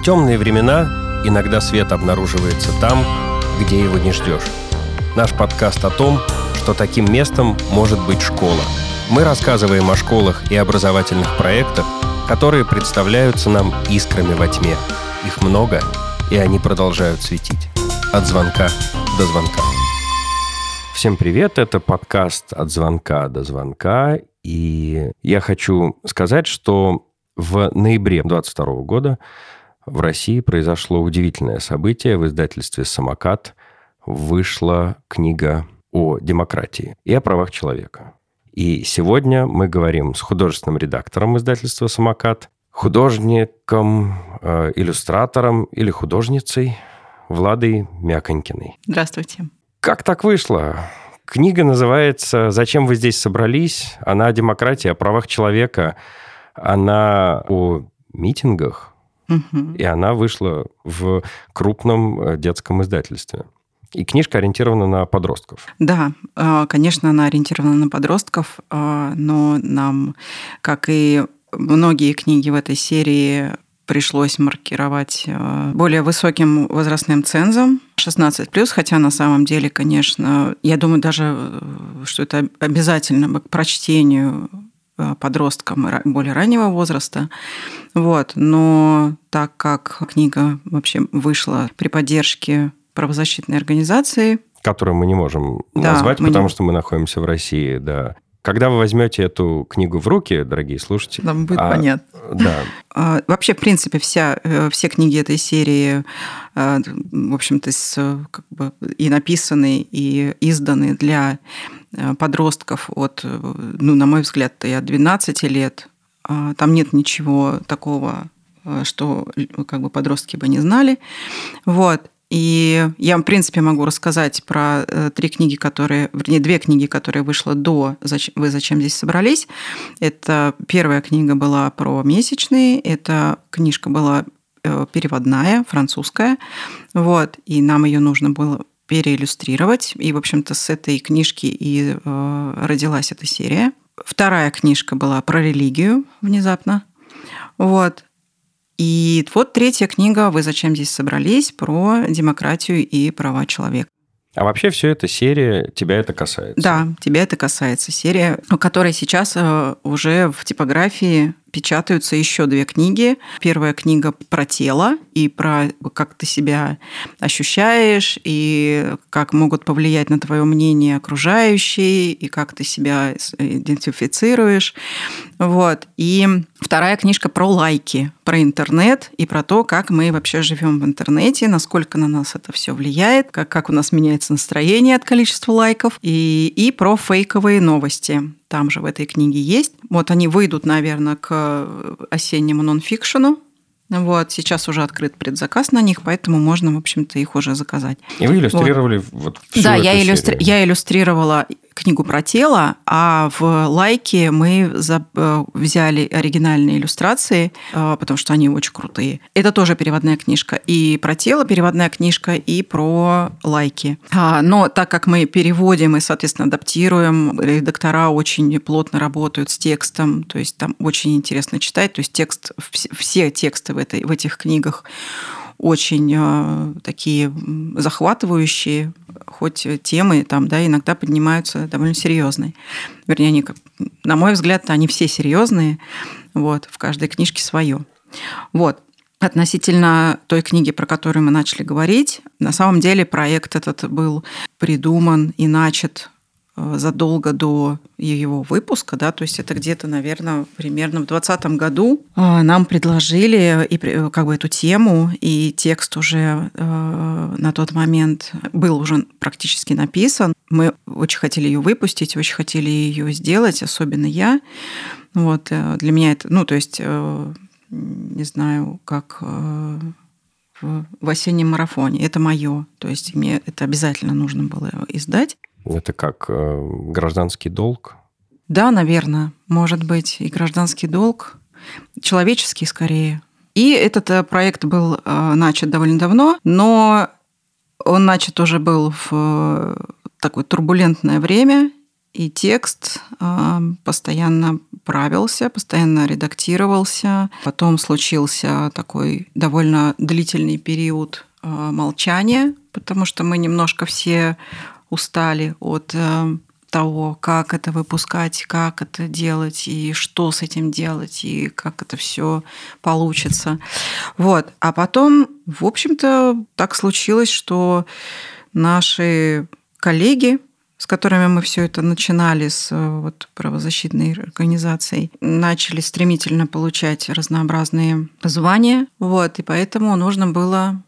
В темные времена иногда свет обнаруживается там, где его не ждешь. Наш подкаст о том, что таким местом может быть школа. Мы рассказываем о школах и образовательных проектах, которые представляются нам искрами во тьме. Их много, и они продолжают светить. От звонка до звонка. Всем привет, это подкаст «От звонка до звонка», и я хочу сказать, что в ноябре 2022 года в России произошло удивительное событие. В издательстве «Самокат» вышла книга о демократии и о правах человека. И сегодня мы говорим с художественным редактором издательства «Самокат», художником, э, иллюстратором или художницей Владой Мяконькиной. Здравствуйте. Как так вышло? Книга называется «Зачем вы здесь собрались?» Она о демократии, о правах человека. Она о митингах. Угу. И она вышла в крупном э, детском издательстве. И книжка ориентирована на подростков. Да, э, конечно, она ориентирована на подростков, э, но нам, как и многие книги в этой серии, пришлось маркировать более высоким возрастным цензом 16+, хотя на самом деле, конечно, я думаю даже, что это обязательно к прочтению подросткам более раннего возраста. Вот. Но так как книга вообще вышла при поддержке правозащитной организации. Которую мы не можем да, назвать, потому не... что мы находимся в России, да. Когда вы возьмете эту книгу в руки, дорогие слушатели... Нам будет а, понятно. Да. А, вообще, в принципе, вся, э, все книги этой серии, э, в общем-то, как бы и написаны, и изданы для э, подростков от, ну, на мой взгляд, и от 12 лет. А, там нет ничего такого, что как бы подростки бы не знали. Вот. И я, в принципе, могу рассказать про э, три книги, которые, вернее, две книги, которые вышло до «Вы зачем здесь собрались?». Это первая книга была про месячные, эта книжка была э, переводная, французская, вот, и нам ее нужно было переиллюстрировать, и, в общем-то, с этой книжки и э, родилась эта серия. Вторая книжка была про религию внезапно, вот, и вот третья книга «Вы зачем здесь собрались?» про демократию и права человека. А вообще все это серия, тебя это касается? Да, тебя это касается. Серия, которая сейчас э, уже в типографии печатаются еще две книги. Первая книга про тело и про как ты себя ощущаешь, и как могут повлиять на твое мнение окружающие, и как ты себя идентифицируешь. Вот. И вторая книжка про лайки, про интернет и про то, как мы вообще живем в интернете, насколько на нас это все влияет, как, как у нас меняется настроение от количества лайков, и, и про фейковые новости там же в этой книге есть. Вот они выйдут, наверное, к осеннему нонфикшену. Вот, сейчас уже открыт предзаказ на них, поэтому можно, в общем-то, их уже заказать. И вы иллюстрировали вот, вот всю Да, я, иллюстри... я иллюстрировала книгу про тело, а в лайке мы э, взяли оригинальные иллюстрации, э, потому что они очень крутые. Это тоже переводная книжка. И про тело переводная книжка, и про лайки. А, но так как мы переводим и, соответственно, адаптируем, редактора очень плотно работают с текстом, то есть там очень интересно читать, то есть текст, все тексты в, этой, в этих книгах очень э, такие захватывающие, хоть темы там, да, иногда поднимаются довольно серьезные. Вернее, они, на мой взгляд, они все серьезные, вот, в каждой книжке свое. Вот. Относительно той книги, про которую мы начали говорить, на самом деле проект этот был придуман и начат задолго до его выпуска, да, то есть это где-то, наверное, примерно в 2020 году э, нам предложили и как бы эту тему, и текст уже э, на тот момент был уже практически написан. Мы очень хотели ее выпустить, очень хотели ее сделать, особенно я. Вот для меня это, ну, то есть, не знаю, как в осеннем марафоне. Это мое. То есть мне это обязательно нужно было издать. Это как э, гражданский долг? Да, наверное, может быть и гражданский долг, человеческий скорее. И этот э, проект был э, начат довольно давно, но он начат уже был в такое турбулентное время, и текст постоянно правился, постоянно редактировался. Потом случился такой довольно длительный период молчания, потому что мы немножко все устали от э, того, как это выпускать, как это делать и что с этим делать и как это все получится. Вот. А потом, в общем-то, так случилось, что наши коллеги, с которыми мы все это начинали с вот, правозащитной организацией, начали стремительно получать разнообразные звания. Вот, и поэтому нужно было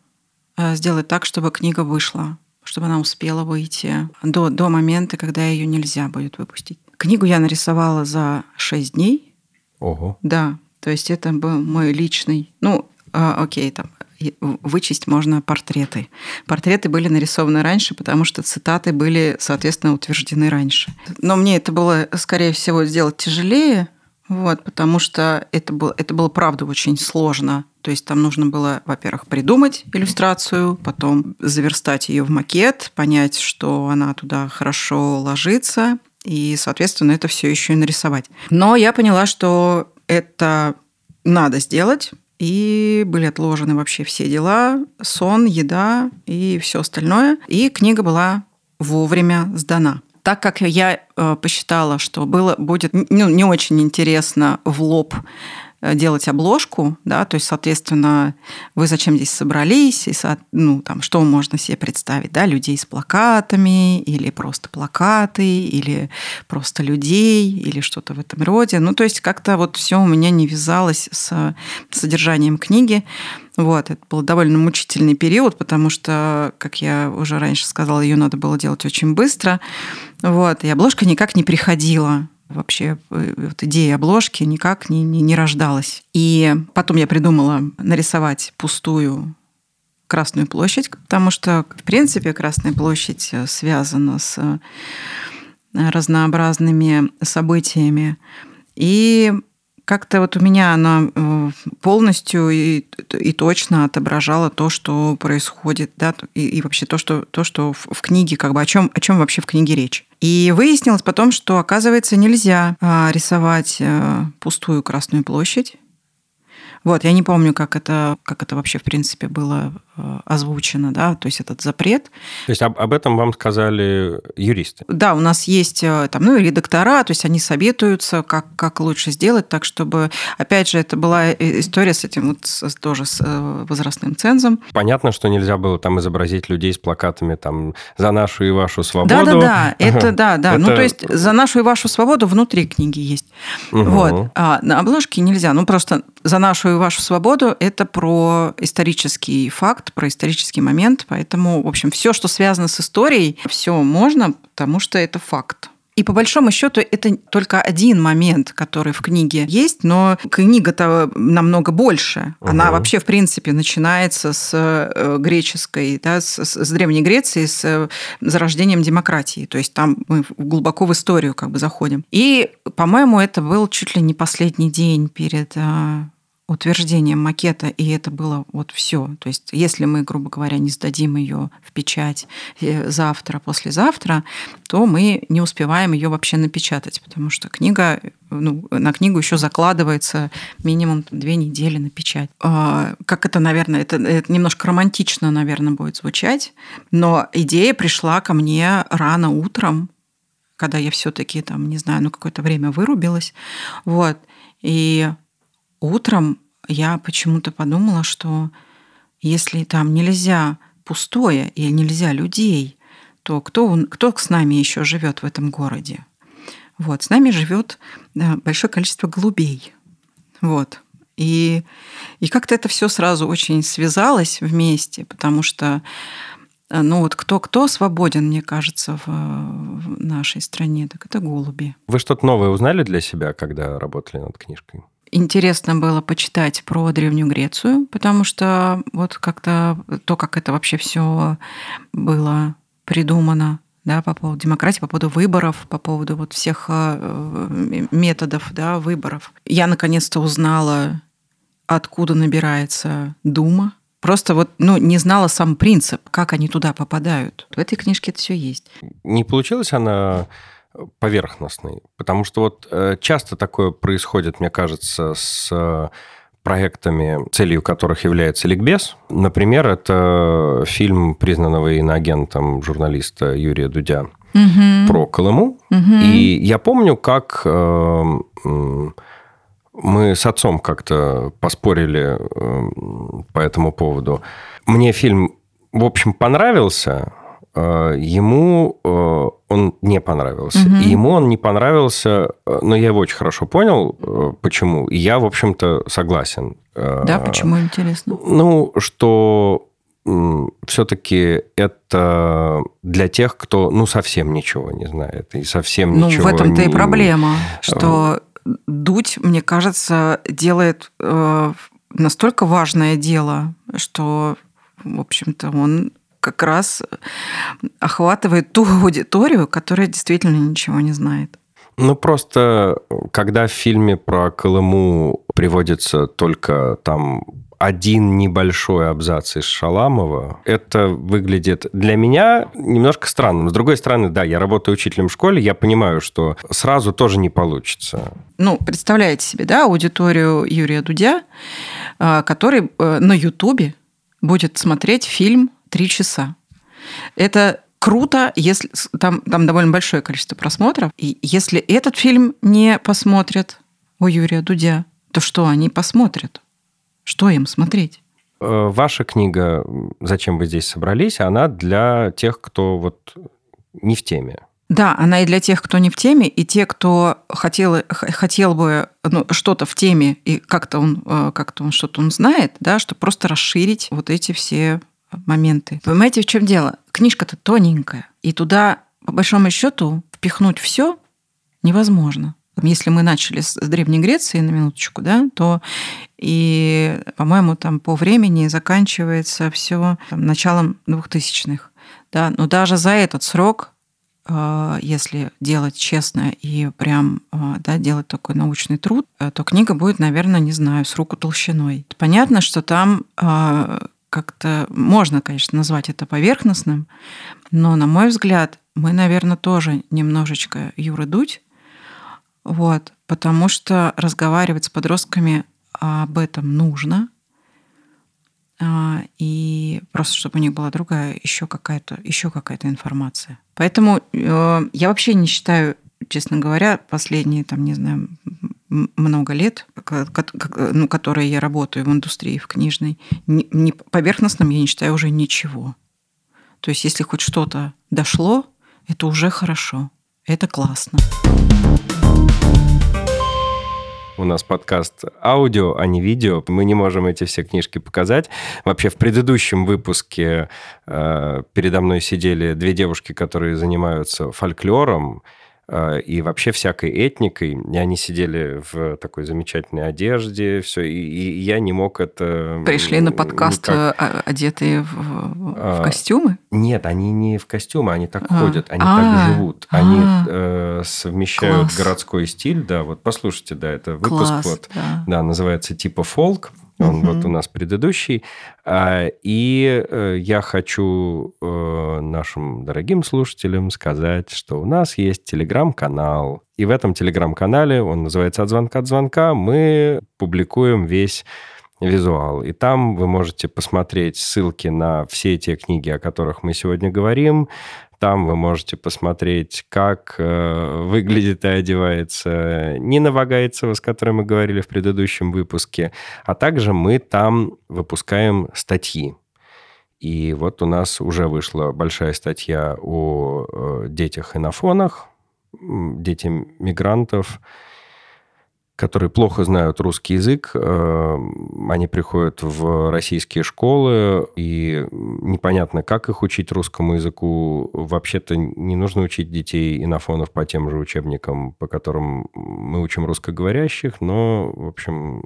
э, сделать так, чтобы книга вышла чтобы она успела выйти до, до момента, когда ее нельзя будет выпустить. Книгу я нарисовала за 6 дней. Ого. Да, то есть это был мой личный, ну, а, окей, там вычесть можно портреты. Портреты были нарисованы раньше, потому что цитаты были, соответственно, утверждены раньше. Но мне это было, скорее всего, сделать тяжелее, вот, потому что это было, это было, правда, очень сложно. То есть там нужно было, во-первых, придумать иллюстрацию, потом заверстать ее в макет, понять, что она туда хорошо ложится, и, соответственно, это все еще и нарисовать. Но я поняла, что это надо сделать, и были отложены вообще все дела, сон, еда и все остальное. И книга была вовремя сдана так как я э, посчитала, что было, будет ну, не очень интересно в лоб делать обложку, да, то есть, соответственно, вы зачем здесь собрались, и, ну, там, что можно себе представить, да, людей с плакатами, или просто плакаты, или просто людей, или что-то в этом роде. Ну, то есть, как-то вот все у меня не вязалось с содержанием книги. Вот, это был довольно мучительный период, потому что, как я уже раньше сказала, ее надо было делать очень быстро. Вот, и обложка никак не приходила вообще э, вот идея обложки никак не, не, не рождалась. И потом я придумала нарисовать пустую Красную площадь, потому что, в принципе, Красная площадь э, связана с э, разнообразными событиями. И как-то вот у меня она э, полностью и, и точно отображала то, что происходит, да, и, и вообще то, что, то, что в, в книге, как бы о чем, о чем вообще в книге речь. И выяснилось потом, что, оказывается, нельзя а, рисовать э, пустую Красную площадь, вот, я не помню, как это, как это вообще, в принципе, было э, озвучено, да, то есть этот запрет. То есть об, об этом вам сказали юристы? Да, у нас есть э, там, ну, редактора, то есть они советуются, как, как лучше сделать так, чтобы, опять же, это была история с этим вот с, тоже с э, возрастным цензом. Понятно, что нельзя было там изобразить людей с плакатами там «За нашу и вашу свободу». Да-да-да, это да, да. Ну, это... Ну, то есть «За нашу и вашу свободу» внутри книги есть. Угу. Вот. А на обложке нельзя. Ну, просто «За нашу и вашу свободу» – это про исторический факт, про исторический момент. Поэтому, в общем, все, что связано с историей, все можно, потому что это факт. И по большому счету это только один момент, который в книге есть, но книга-то намного больше. Угу. Она вообще, в принципе, начинается с э, греческой, да, с, с Древней Греции, с э, зарождением демократии. То есть там мы глубоко в историю как бы заходим. И, по-моему, это был чуть ли не последний день перед э, утверждением макета, и это было вот все. То есть, если мы, грубо говоря, не сдадим ее в печать э, завтра, послезавтра, то мы не успеваем ее вообще напечатать, потому что книга, ну, на книгу еще закладывается минимум две недели на печать. А, как это, наверное, это, это немножко романтично, наверное, будет звучать, но идея пришла ко мне рано утром, когда я все-таки там, не знаю, ну какое-то время вырубилась, вот, и утром я почему-то подумала, что если там нельзя пустое и нельзя людей, то кто, кто с нами еще живет в этом городе? Вот, с нами живет да, большое количество голубей. Вот. И, и как-то это все сразу очень связалось вместе, потому что ну вот кто, кто свободен, мне кажется, в, в нашей стране, так это голуби. Вы что-то новое узнали для себя, когда работали над книжкой? Интересно было почитать про Древнюю Грецию, потому что вот как-то то, как это вообще все было придумано, да, по поводу демократии, по поводу выборов, по поводу вот всех э, методов да, выборов. Я наконец-то узнала, откуда набирается Дума. Просто вот ну, не знала сам принцип, как они туда попадают. В этой книжке это все есть. Не получилось она поверхностный. Потому что вот э, часто такое происходит, мне кажется, с э, проектами, целью которых является ликбез. Например, это фильм признанного иноагентом журналиста Юрия Дудя угу. про Колыму. Угу. И я помню, как э, мы с отцом как-то поспорили по этому поводу. Мне фильм, в общем, понравился, ему э, он не понравился. Угу. И ему он не понравился, но я его очень хорошо понял, почему. И я, в общем-то, согласен. Да, почему интересно? Ну, что все-таки это для тех, кто ну совсем ничего не знает и совсем ну, ничего. Ну в этом-то не... и проблема, что Дудь, мне кажется, делает э, настолько важное дело, что, в общем-то, он как раз охватывает ту аудиторию, которая действительно ничего не знает. Ну, просто когда в фильме про Колыму приводится только там один небольшой абзац из Шаламова, это выглядит для меня немножко странным. С другой стороны, да, я работаю учителем в школе, я понимаю, что сразу тоже не получится. Ну, представляете себе, да, аудиторию Юрия Дудя, а, который э, на Ютубе будет смотреть фильм «Три часа». Это круто, если там, там довольно большое количество просмотров. И если этот фильм не посмотрят у Юрия Дудя, то что они посмотрят? Что им смотреть? Э, ваша книга «Зачем вы здесь собрались?» она для тех, кто вот не в теме. Да, она и для тех, кто не в теме, и те, кто хотел, хотел бы ну, что-то в теме, и как-то он, э, как-то он что-то он знает, да, чтобы просто расширить вот эти все моменты. Понимаете, в чем дело? Книжка-то тоненькая, и туда, по большому счету, впихнуть все невозможно. Если мы начали с Древней Греции, на минуточку, да, то и, по-моему, там по времени заканчивается все началом 2000-х. Да? Но даже за этот срок, э, если делать честно и прям э, да, делать такой научный труд, э, то книга будет, наверное, не знаю, с руку толщиной. Понятно, что там как-то можно, конечно, назвать это поверхностным, но, на мой взгляд, мы, наверное, тоже немножечко Юра Дудь, вот, потому что разговаривать с подростками об этом нужно, а, и просто чтобы у них была другая еще какая-то еще какая-то информация. Поэтому э, я вообще не считаю, честно говоря, последние там не знаю много лет, ну, которые я работаю в индустрии в книжной, не, поверхностным я не считаю уже ничего. То есть если хоть что-то дошло, это уже хорошо, это классно. У нас подкаст аудио, а не видео. Мы не можем эти все книжки показать. Вообще в предыдущем выпуске э, передо мной сидели две девушки, которые занимаются фольклором. А, и вообще всякой этникой. И они сидели в такой замечательной одежде, все, и, и я не мог это... Пришли на подкаст никак... Э, одетые в, в а, костюмы? Нет, они не в костюмы, они так а. ходят, они а. так живут. А. Они э, совмещают Класс. городской стиль, да, вот послушайте, да, это выпуск Класс, вот, да. да, называется типа фолк. Он угу. вот у нас предыдущий. А, и э, я хочу э, нашим дорогим слушателям сказать, что у нас есть телеграм-канал. И в этом телеграм-канале, он называется «От звонка от звонка», мы публикуем весь визуал. И там вы можете посмотреть ссылки на все те книги, о которых мы сегодня говорим, там вы можете посмотреть, как э, выглядит и одевается Нина Вагайцева, с которой мы говорили в предыдущем выпуске. А также мы там выпускаем статьи. И вот у нас уже вышла большая статья о э, детях и на фонах, дети мигрантов, которые плохо знают русский язык, э, они приходят в российские школы, и непонятно, как их учить русскому языку. Вообще-то не нужно учить детей инофонов по тем же учебникам, по которым мы учим русскоговорящих, но, в общем,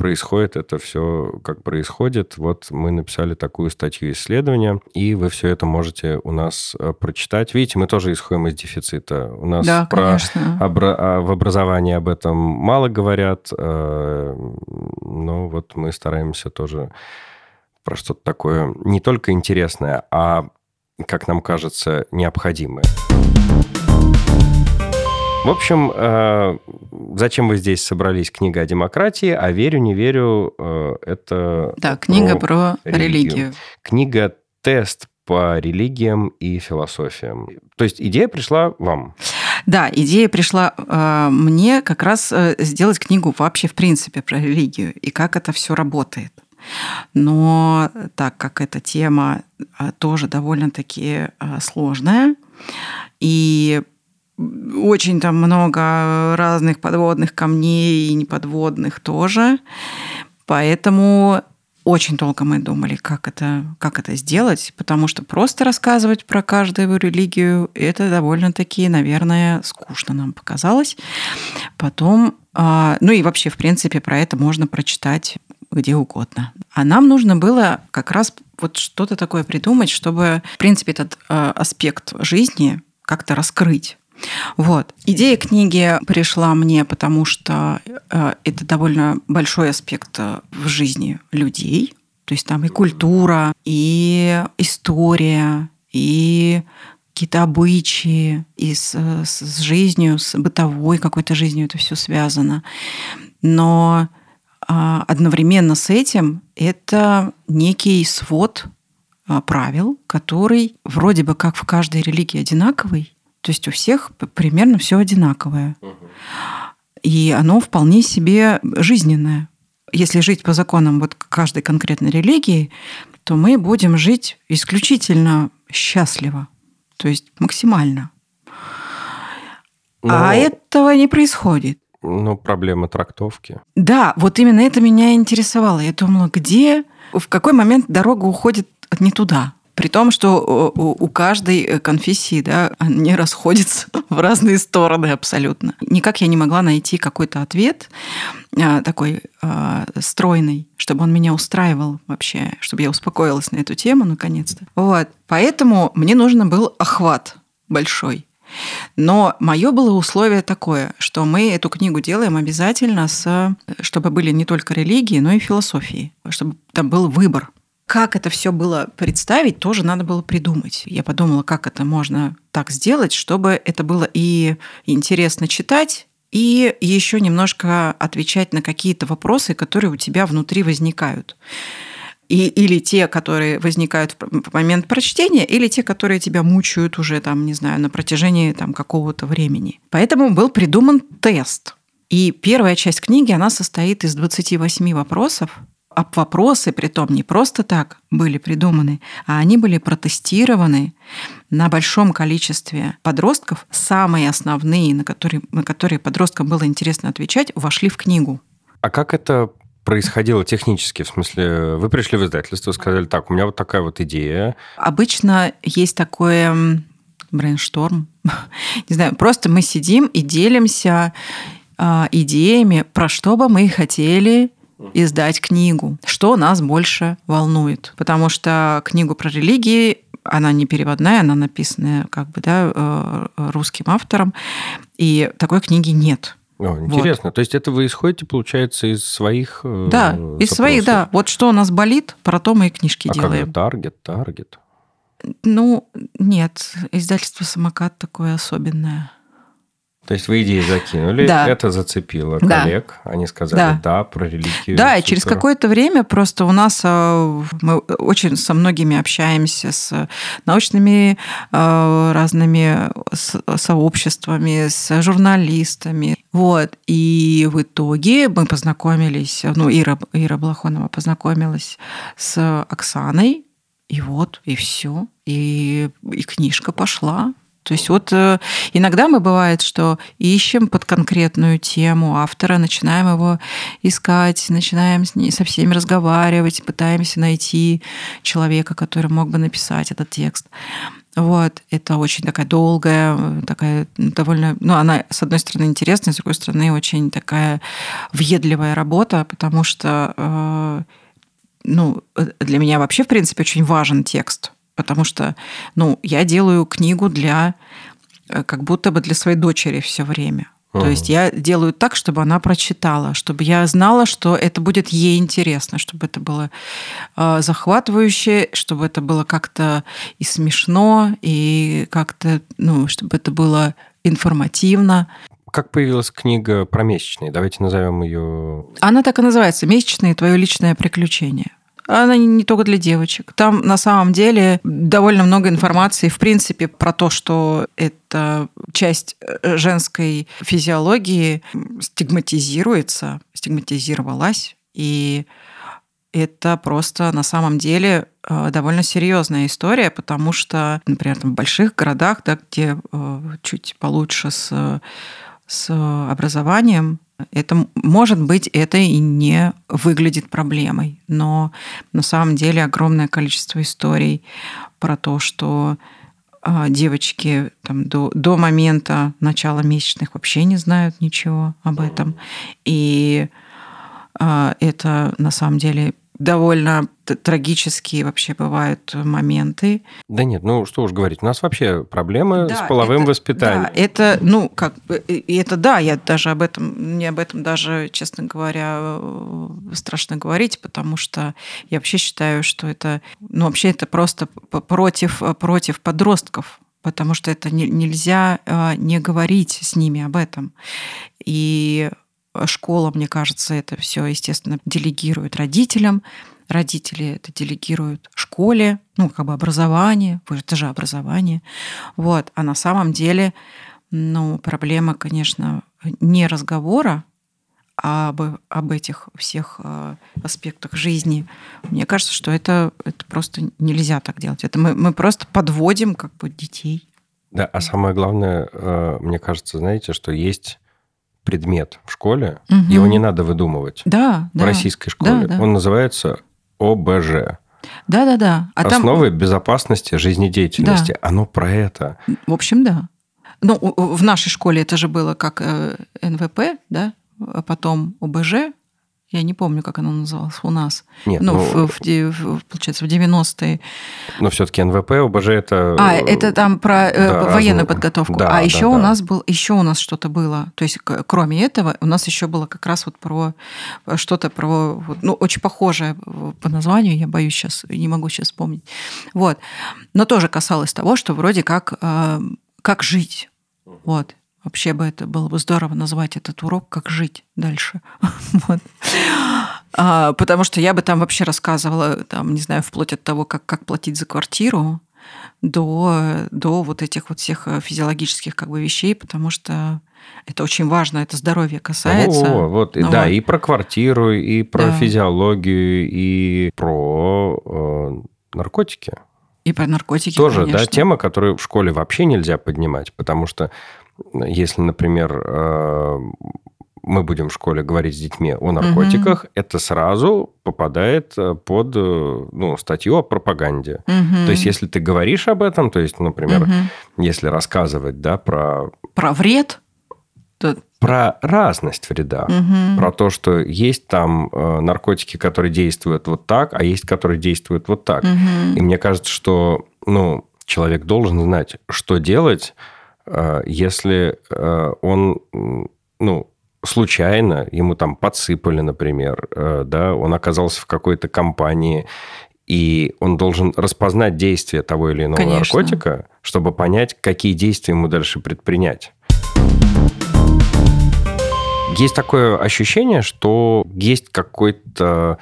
происходит это все, как происходит. Вот мы написали такую статью исследования, и вы все это можете у нас э, прочитать. Видите, мы тоже исходим из дефицита. У нас да, про обра- а, в образовании об этом мало говорят, э, но вот мы стараемся тоже про что-то такое не только интересное, а, как нам кажется, необходимое. В общем, э, зачем вы здесь собрались? Книга о демократии, а верю, не верю, э, это... Да, книга про, про религию. религию. Книга тест по религиям и философиям. То есть идея пришла вам? Да, идея пришла э, мне как раз э, сделать книгу вообще в принципе про религию и как это все работает. Но так как эта тема э, тоже довольно-таки э, сложная, и очень там много разных подводных камней и неподводных тоже. Поэтому очень долго мы думали, как это, как это сделать, потому что просто рассказывать про каждую религию это довольно-таки, наверное, скучно нам показалось. Потом, а, ну и вообще, в принципе, про это можно прочитать где угодно. А нам нужно было как раз вот что-то такое придумать, чтобы, в принципе, этот а, аспект жизни как-то раскрыть. Вот. Идея книги пришла мне, потому что э, это довольно большой аспект э, в жизни людей. То есть там и культура, и история, и какие-то обычаи, и с, с жизнью, с бытовой какой-то жизнью это все связано. Но а, одновременно с этим это некий свод а, правил, который вроде бы как в каждой религии одинаковый, то есть у всех примерно все одинаковое. И оно вполне себе жизненное. Если жить по законам вот каждой конкретной религии, то мы будем жить исключительно счастливо, то есть максимально. Но... А этого не происходит. Ну, проблема трактовки. Да, вот именно это меня интересовало. Я думала, где, в какой момент дорога уходит не туда. При том, что у каждой э, конфессии да, они расходятся в разные стороны абсолютно. Никак я не могла найти какой-то ответ а, такой а, стройный, чтобы он меня устраивал вообще, чтобы я успокоилась на эту тему наконец-то. Вот. Поэтому мне нужен был охват большой. Но мое было условие такое, что мы эту книгу делаем обязательно, с, чтобы были не только религии, но и философии, чтобы там был выбор как это все было представить, тоже надо было придумать. Я подумала, как это можно так сделать, чтобы это было и интересно читать, и еще немножко отвечать на какие-то вопросы, которые у тебя внутри возникают. И, или те, которые возникают в момент прочтения, или те, которые тебя мучают уже, там, не знаю, на протяжении там, какого-то времени. Поэтому был придуман тест. И первая часть книги, она состоит из 28 вопросов, об вопросы, при том не просто так были придуманы, а они были протестированы на большом количестве подростков. Самые основные, на которые, на которые подросткам было интересно отвечать, вошли в книгу. А как это происходило технически? В смысле, вы пришли в издательство, сказали, так, у меня вот такая вот идея. Обычно есть такое брейншторм. Не знаю, просто мы сидим и делимся а, идеями, про что бы мы хотели издать книгу. Что нас больше волнует? Потому что книгу про религии она не переводная, она написанная как бы да, э, русским автором, и такой книги нет. О, интересно. Вот. То есть это вы исходите, получается, из своих э, Да, запросов. из своих, да. Вот что у нас болит, про то мы и книжки а делаем. Как таргет, таргет? Ну, нет, издательство «Самокат» такое особенное. То есть вы идеи закинули, да. это зацепило коллег, да. они сказали, да, да про религию. Да, и через какое-то время просто у нас э, мы очень со многими общаемся, с научными э, разными сообществами, с журналистами. Вот. И в итоге мы познакомились, ну, Ира, Ира Блахонова познакомилась с Оксаной, и вот, и все. И, и книжка пошла. То есть вот э, иногда мы бывает, что ищем под конкретную тему автора, начинаем его искать, начинаем с ней, со всеми разговаривать, пытаемся найти человека, который мог бы написать этот текст. Вот, это очень такая долгая, такая довольно, ну, она, с одной стороны, интересная, с другой стороны, очень такая въедливая работа, потому что, э, ну, э, для меня вообще, в принципе, очень важен текст потому что, ну, я делаю книгу для, э, как будто бы для своей дочери все время. То есть я делаю так, чтобы она прочитала, чтобы я знала, что это будет ей интересно, чтобы это было э, захватывающе, чтобы это было как-то и смешно, и как-то, ну, чтобы это было информативно. как появилась книга про месячные? Давайте назовем ее... Она так и называется «Месячные. Твое личное приключение». Она не только для девочек. Там на самом деле довольно много информации, в принципе, про то, что эта часть э, женской физиологии стигматизируется, стигматизировалась. И это просто на самом деле э, довольно серьезная история, потому что, например, там в больших городах, да, где э, чуть получше с, с образованием, это, может быть, это и не выглядит проблемой, но на самом деле огромное количество историй про то, что э, девочки там, до, до момента начала месячных вообще не знают ничего об этом. И это на самом деле довольно трагические вообще бывают моменты. Да нет, ну что уж говорить, у нас вообще проблемы да, с половым это, воспитанием. Да, это, ну, как бы, это да, я даже об этом, мне об этом даже, честно говоря, э, страшно говорить, потому что я вообще считаю, что это, ну, вообще это просто против, против подростков, потому что это не, нельзя э, не говорить с ними об этом. И Школа, мне кажется, это все, естественно, делегирует родителям. Родители это делегируют школе, ну, как бы образование, это же образование. Вот. А на самом деле, ну, проблема, конечно, не разговора, а об, об этих всех э, аспектах жизни. Мне кажется, что это, это просто нельзя так делать. Это мы, мы просто подводим как бы детей. Да, а самое главное, э, мне кажется, знаете, что есть предмет в школе, угу. его не надо выдумывать. Да, в да. российской школе. Да, да. Он называется ОБЖ. Да, да, да. А Основы там... безопасности жизнедеятельности. Да. Оно про это. В общем, да. Ну, в нашей школе это же было как э, НВП, да, а потом ОБЖ, я не помню, как оно называлось у нас. Нет, ну, ну в, в, в, получается, в 90-е. Но все-таки НВП, ОБЖ это... А, это там про э, да, военную разные... подготовку. Да, а да, еще да. у нас был, еще у нас что-то было. То есть, кроме этого, у нас еще было как раз вот про что-то про, ну, очень похожее по названию, я боюсь сейчас, не могу сейчас вспомнить. Вот. Но тоже касалось того, что вроде как, э, как жить. Вот. Вообще бы это было бы здорово назвать этот урок «Как жить дальше». вот. а, потому что я бы там вообще рассказывала, там, не знаю, вплоть от того, как, как платить за квартиру, до, до вот этих вот всех э, физиологических как бы вещей, потому что это очень важно, это здоровье касается. О, вот, ну, да, и про квартиру, и про да. физиологию, и про э, наркотики. И про наркотики, Тоже, конечно. да, тема, которую в школе вообще нельзя поднимать, потому что если, например, э, мы будем в школе говорить с детьми о наркотиках, угу. это сразу попадает э, под э, ну, статью о пропаганде. Угу. То есть, если ты говоришь об этом, то есть, например, угу. если рассказывать да, про... Про вред? Про разность вреда, угу. про то, что есть там наркотики, которые действуют вот так, а есть, которые действуют вот так. Угу. И мне кажется, что ну, человек должен знать, что делать, если э, он, ну, случайно ему там подсыпали, например, э, да, он оказался в какой-то компании, и он должен распознать действия того или иного Конечно. наркотика, чтобы понять, какие действия ему дальше предпринять. Есть такое ощущение, что есть какой-то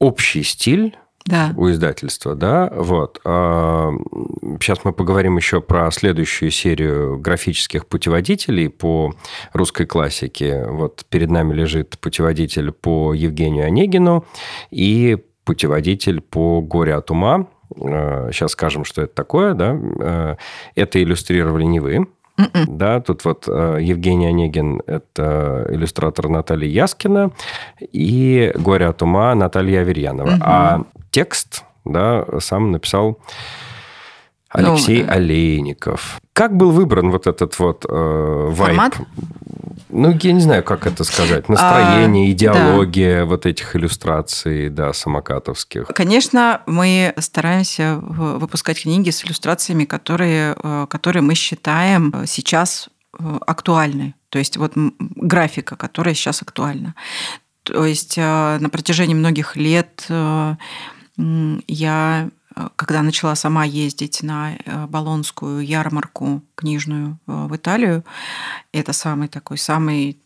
общий стиль да. у издательства, да, вот. Сейчас а, мы поговорим еще про следующую серию графических путеводителей по русской классике. Вот перед нами лежит путеводитель по Евгению Онегину и путеводитель по «Горе от ума». Сейчас а, скажем, что это такое, да. А, это иллюстрировали не вы, Mm-mm. М-м. Да, тут вот Евгений Онегин – это иллюстратор Наталья Яскина, и «Горе от ума» Наталья Аверьянова. Mm-hmm. А текст, да, сам написал Алексей ну, Олейников. Как был выбран вот этот вот э, вайп? Формат? Ну, я не знаю, как это сказать. Настроение, а, идеология да. вот этих иллюстраций, да, самокатовских. Конечно, мы стараемся выпускать книги с иллюстрациями, которые, э, которые мы считаем сейчас э, актуальны. То есть вот графика, которая сейчас актуальна. То есть э, на протяжении многих лет я, э, когда начала сама ездить на э, Болонскую ярмарку книжную в Италию. Это самый такой, самый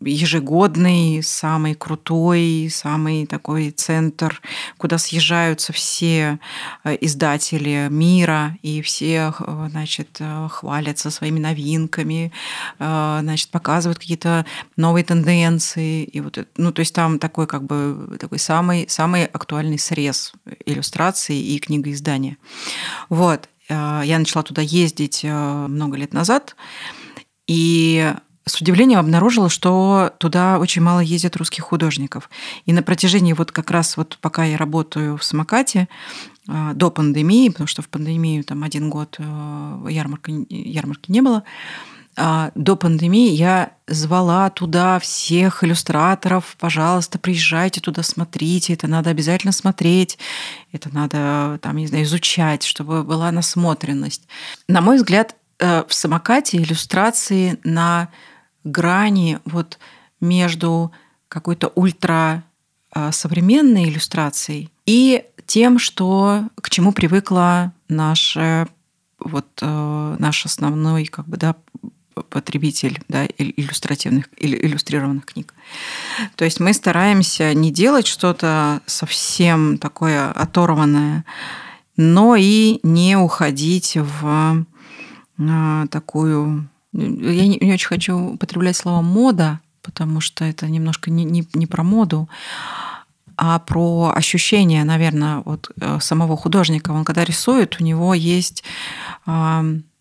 ежегодный, самый крутой, самый такой центр, куда съезжаются все э, издатели мира, и все, э, значит, э, хвалятся своими новинками, значит, показывают какие-то новые тенденции. И вот, ну, то есть там такой как бы такой самый, самый актуальный срез иллюстраций и книгоиздания. Вот. Я начала туда ездить много лет назад, и с удивлением обнаружила, что туда очень мало ездят русских художников. И на протяжении вот как раз вот пока я работаю в самокате, а, до пандемии, потому что в пандемию там один год ярмарки, ярмарки не было, а, до пандемии я звала туда всех иллюстраторов, пожалуйста, приезжайте туда, смотрите, это надо обязательно смотреть, это надо там, не знаю, изучать, чтобы была насмотренность. На мой взгляд, э, в самокате иллюстрации на грани вот между какой-то ультра а, современной иллюстрацией и тем, что к чему привыкла наша вот э, наш основной как бы да потребитель да, иллюстративных или иллюстрированных книг. То есть мы стараемся не делать что-то совсем такое оторванное, но и не уходить в а, такую я не, не очень хочу употреблять слово мода, потому что это немножко не, не, не про моду, а про ощущение, наверное, вот э, самого художника. Он когда рисует, у него есть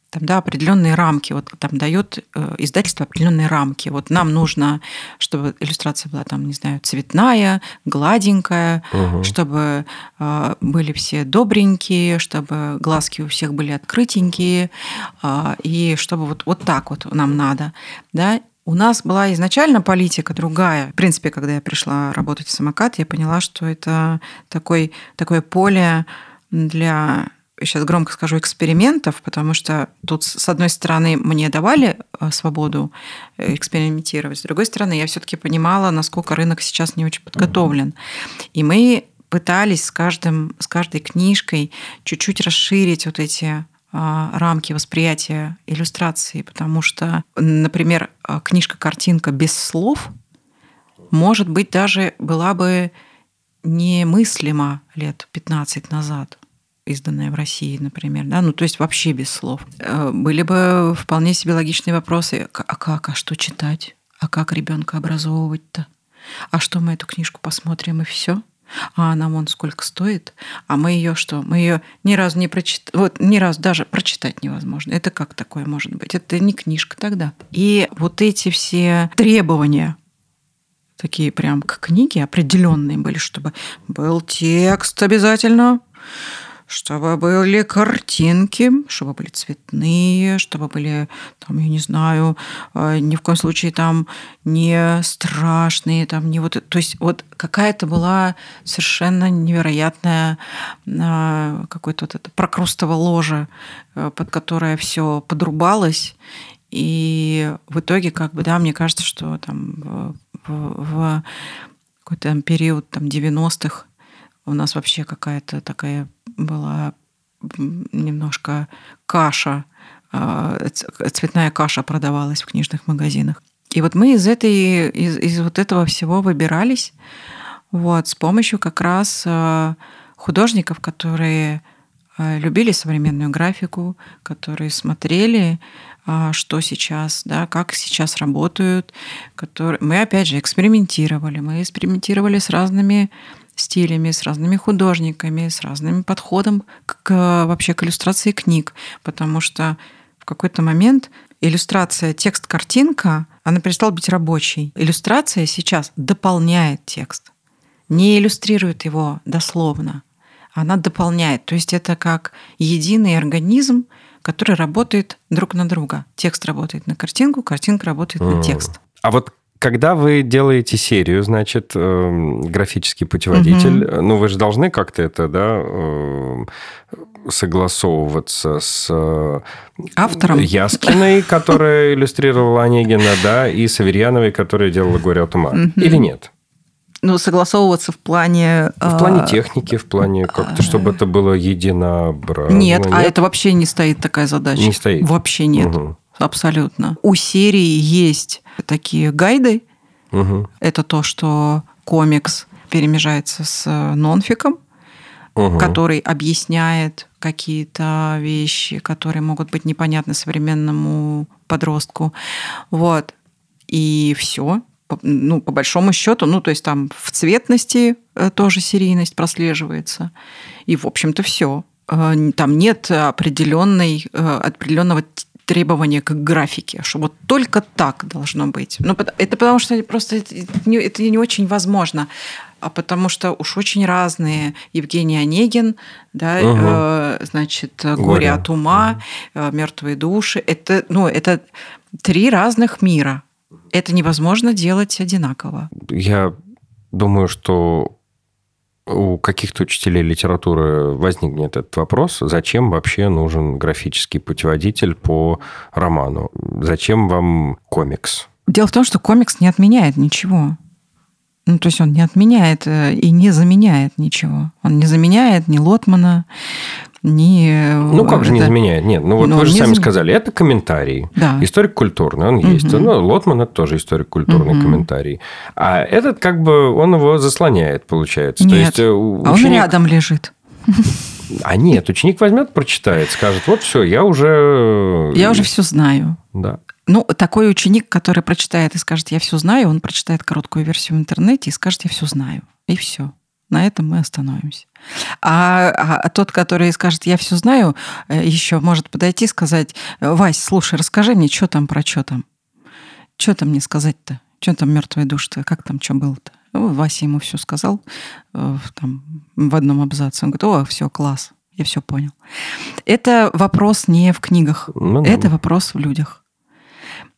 там, да, определенные рамки. Вот там дает э, издательство определенные рамки. Вот нам нужно, чтобы иллюстрация была там, не знаю, цветная, гладенькая, угу. чтобы э, были все добренькие, чтобы глазки у всех были открытенькие, э, и чтобы вот, вот так вот нам надо. Да? У нас была изначально политика другая. В принципе, когда я пришла работать в самокат, я поняла, что это такой, такое поле для сейчас громко скажу, экспериментов, потому что тут, с одной стороны, мне давали э, свободу э, экспериментировать, с другой стороны, я все-таки понимала, насколько рынок сейчас не очень подготовлен. И мы пытались с, каждым, с каждой книжкой чуть-чуть расширить вот эти а, рамки восприятия иллюстрации, потому что, например, а, книжка-картинка без слов, может быть, даже была бы немыслима лет 15 назад изданная в России, например, да, ну то есть вообще без слов. Э, были бы вполне себе логичные вопросы, а как, а что читать, а как ребенка образовывать-то, а что мы эту книжку посмотрим и все, а она вон сколько стоит, а мы ее что, мы ее ни разу не прочитали, вот ни разу даже прочитать невозможно. Это как такое может быть? Это не книжка тогда. И вот эти все требования такие прям к книге определенные были, чтобы был текст обязательно, чтобы были картинки, чтобы были цветные, чтобы были, там, я не знаю, э, ни в коем случае там не страшные, там не вот, то есть вот какая-то была совершенно невероятная э, какое-то вот это прокрустово ложе, э, под которое все подрубалось, и в итоге, как бы, да, мне кажется, что там в, в какой-то период там 90-х у нас вообще какая-то такая была немножко каша, а, цветная каша продавалась в книжных магазинах. И вот мы из, этой, из, из вот этого всего выбирались вот, с помощью как раз а, художников, которые а, любили современную графику, которые смотрели, что сейчас, да, как сейчас работают. Которые... Мы, опять же, экспериментировали. Мы экспериментировали с разными стилями, с разными художниками, с разным подходом к, к вообще к иллюстрации книг, потому что в какой-то момент иллюстрация текст-картинка, она перестала быть рабочей. Иллюстрация сейчас дополняет текст, не иллюстрирует его дословно, она дополняет. То есть это как единый организм, который работает друг на друга. Текст работает на картинку, картинка работает mm. на текст. А вот когда вы делаете серию, значит, э, графический путеводитель, угу. ну вы же должны как-то это, да, э, согласовываться с э, автором Яскиной, которая иллюстрировала Онегина, да, и Саверьяновой, которая делала «Горе от ума». Или нет? Ну, согласовываться в плане... В плане а, техники, в плане как-то, чтобы это было единообразно. Нет, нет, а это вообще не стоит такая задача. Не стоит? Вообще нет. Угу. Абсолютно. У серии есть такие гайды. Угу. Это то, что комикс перемежается с нонфиком, угу. который объясняет какие-то вещи, которые могут быть непонятны современному подростку. Вот. И все ну, по большому счету, ну, то есть там в цветности э, тоже серийность прослеживается. И, в общем-то, все. Э, там нет определенной, э, определенного требования к графике, что вот только так должно быть. Ну, это потому что просто это не, это не очень возможно а потому что уж очень разные Евгений Онегин, да, угу. э, значит, горе, горе от ума, угу. мертвые души. Это, ну, это три разных мира. Это невозможно делать одинаково. Я думаю, что у каких-то учителей литературы возникнет этот вопрос, зачем вообще нужен графический путеводитель по роману? Зачем вам комикс? Дело в том, что комикс не отменяет ничего. Ну, то есть он не отменяет э, и не заменяет ничего. Он не заменяет ни Лотмана, не... Ну, как же это... не заменяет? Нет, ну вот ну, вы же сами зам... сказали, это комментарий. Да. Историк культурный, он угу. есть. Ну, Лотман – это тоже историк культурный угу. комментарий. А этот как бы, он его заслоняет, получается. Нет, То есть, ученик... Э, а он рядом лежит. А нет, ученик возьмет, прочитает, скажет, вот все, я уже... Я уже все знаю. Да. Ну, такой ученик, который прочитает и скажет, я все знаю, он прочитает короткую версию в интернете и скажет, я все знаю. И все. На этом мы остановимся. А, а, а тот, который скажет, я все знаю, э, еще может подойти и сказать, Вась, слушай, расскажи мне, что там про что там. Что там мне сказать-то? Что там мертвая душа-то? Как там что было-то? Ну, Вася ему все сказал э, там, в одном абзаце. Он говорит, о, все, класс, я все понял. Это вопрос не в книгах, ну, да. это вопрос в людях.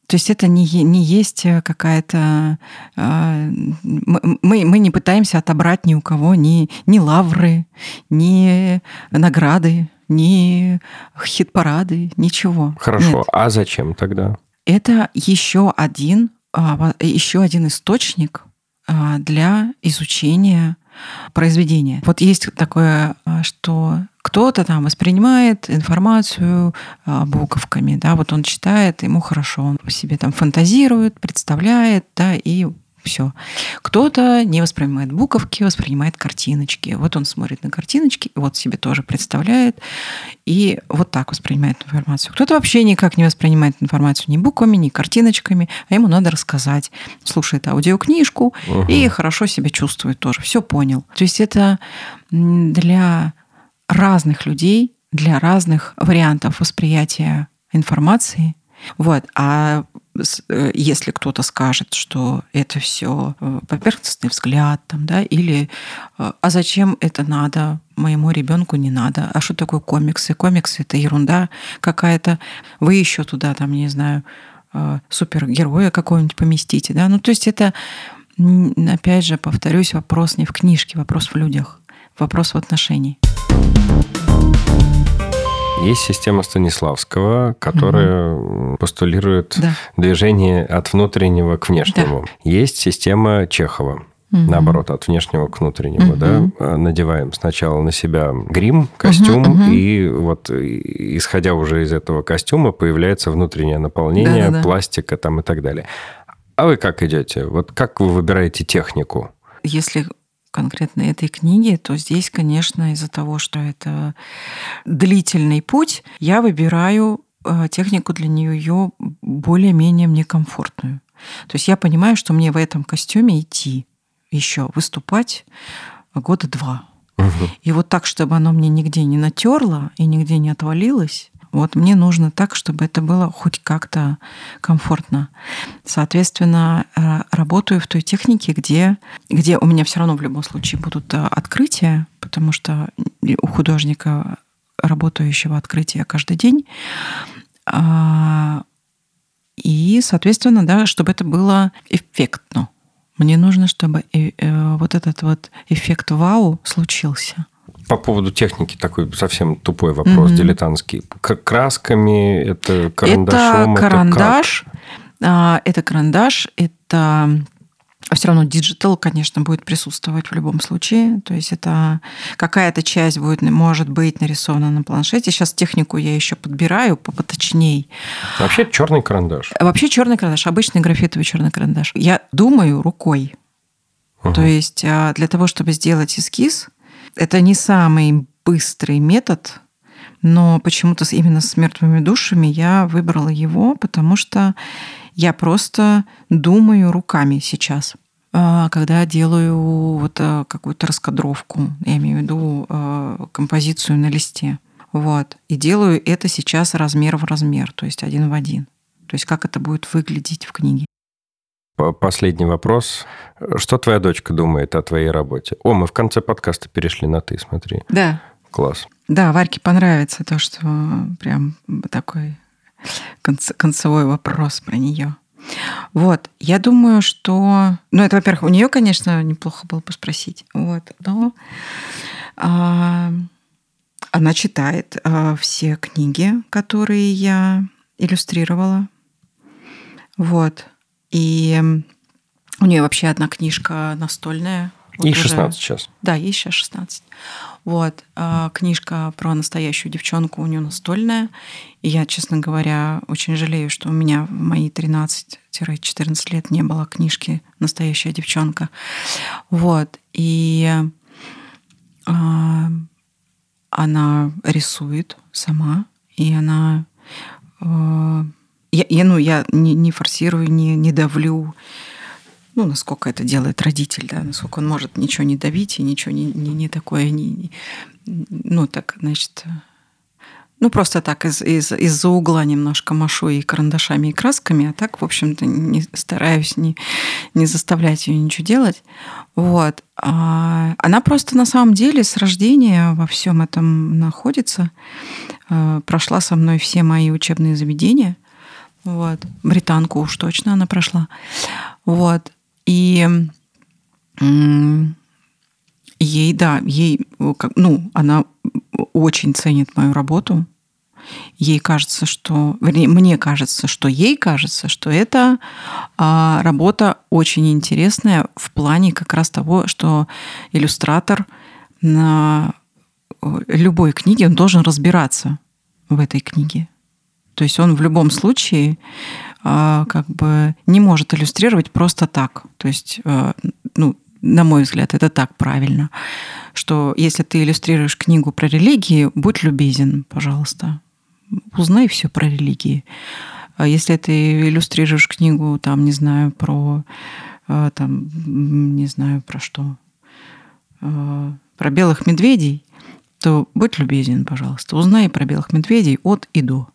То есть это не, не есть какая-то... Э, мы, мы не пытаемся отобрать ни у кого ни, ни лавры, ни награды, ни хит-парады, ничего. Хорошо, Нет. а зачем тогда? Это еще один, а, еще один источник а, для изучения произведения. Вот есть такое, а, что кто-то там воспринимает информацию а, буковками, да, вот он читает, ему хорошо, он себе там фантазирует, представляет, да, и все. Кто-то не воспринимает буковки, воспринимает картиночки. Вот он смотрит на картиночки, вот себе тоже представляет, и вот так воспринимает информацию. Кто-то вообще никак не воспринимает информацию ни буквами, ни картиночками, а ему надо рассказать. Слушает аудиокнижку угу. и хорошо себя чувствует тоже. Все понял. То есть это для разных людей, для разных вариантов восприятия информации. Вот. А Э, если кто-то скажет, что это все э, поверхностный взгляд, там, да, или э, а зачем это надо, моему ребенку не надо, а что такое комиксы? Комиксы это ерунда какая-то. Вы еще туда, там, не знаю, супергероя какого-нибудь поместите, да. Ну, то есть это, опять же, повторюсь, вопрос не в книжке, вопрос в людях, вопрос в отношении. Есть система Станиславского, которая угу. постулирует да. движение от внутреннего к внешнему. Да. Есть система Чехова. Угу. Наоборот, от внешнего к внутреннему, угу. да, а, надеваем сначала на себя грим, костюм, угу, угу. и вот исходя уже из этого костюма появляется внутреннее наполнение, да, да, да. пластика там и так далее. А вы как идете? Вот как вы выбираете технику? Если конкретно этой книги, то здесь, конечно, из-за того, что это длительный путь, я выбираю э, технику для нее более-менее мне комфортную. То есть я понимаю, что мне в этом костюме идти еще выступать года два. Угу. И вот так, чтобы оно мне нигде не натерло и нигде не отвалилось, вот мне нужно так, чтобы это было хоть как-то комфортно. Соответственно, работаю в той технике, где, где у меня все равно в любом случае будут э, открытия, потому что у художника, работающего открытия каждый день, а, и, соответственно, да, чтобы это было эффектно. Мне нужно, чтобы э, э, вот этот вот эффект вау случился по поводу техники такой совсем тупой вопрос, mm-hmm. дилетантский. К красками, это карандашом? Это карандаш, это, а, это карандаш, это А все равно digital, конечно, будет присутствовать в любом случае. То есть это какая-то часть будет, может быть нарисована на планшете. Сейчас технику я еще подбираю поточней. Вообще черный карандаш. Вообще черный карандаш, обычный графитовый черный карандаш. Я думаю рукой. Угу. То есть а, для того, чтобы сделать эскиз, это не самый быстрый метод, но почему-то именно с мертвыми душами я выбрала его, потому что я просто думаю руками сейчас а, когда делаю вот а, какую-то раскадровку, я имею в виду а, композицию на листе. Вот. И делаю это сейчас размер в размер, то есть один в один. То есть как это будет выглядеть в книге. Последний вопрос. Что твоя дочка думает о твоей работе? О, мы в конце подкаста перешли на «ты», смотри. Да. Класс. Да, Варьке понравится то, что прям такой концевой вопрос про нее. Вот, я думаю, что, ну это, во-первых, у нее, конечно, неплохо было бы спросить, вот, но а, она читает а, все книги, которые я иллюстрировала, вот, и у нее вообще одна книжка настольная. Вот ей 16 уже, сейчас. Да, ей сейчас 16. Вот. А, книжка про настоящую девчонку у нее настольная. И я, честно говоря, очень жалею, что у меня в мои 13-14 лет не было книжки «Настоящая девчонка». Вот. И а, она рисует сама, и она... А, я, я, ну, я не, не форсирую, не, не давлю ну, насколько это делает родитель, да, насколько он может ничего не давить и ничего не, не, не такое, не, не, ну, так, значит, ну, просто так из, из, из-за угла немножко машу и карандашами, и красками, а так, в общем-то, не стараюсь не, не заставлять ее ничего делать. Вот. А она просто на самом деле с рождения во всем этом находится. Э, прошла со мной все мои учебные заведения. Вот. Британку уж точно она прошла. Вот. И ей, да, ей, ну, она очень ценит мою работу. Ей кажется, что, вернее, мне кажется, что ей кажется, что это а, работа очень интересная в плане как раз того, что иллюстратор на любой книге он должен разбираться в этой книге. То есть он в любом случае а, как бы не может иллюстрировать просто так. То есть, а, ну, на мой взгляд, это так правильно, что если ты иллюстрируешь книгу про религии, будь любезен, пожалуйста, узнай все про религии. А если ты иллюстрируешь книгу, там, не знаю, про, там, не знаю, про что, про белых медведей, то будь любезен, пожалуйста, узнай про белых медведей от и до.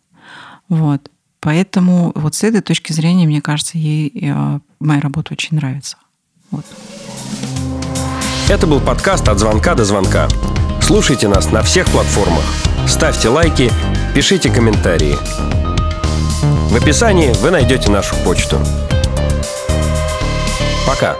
Вот. Поэтому вот с этой точки зрения, мне кажется, ей э, моя работа очень нравится. Вот. Это был подкаст «От звонка до звонка». Слушайте нас на всех платформах. Ставьте лайки, пишите комментарии. В описании вы найдете нашу почту. Пока.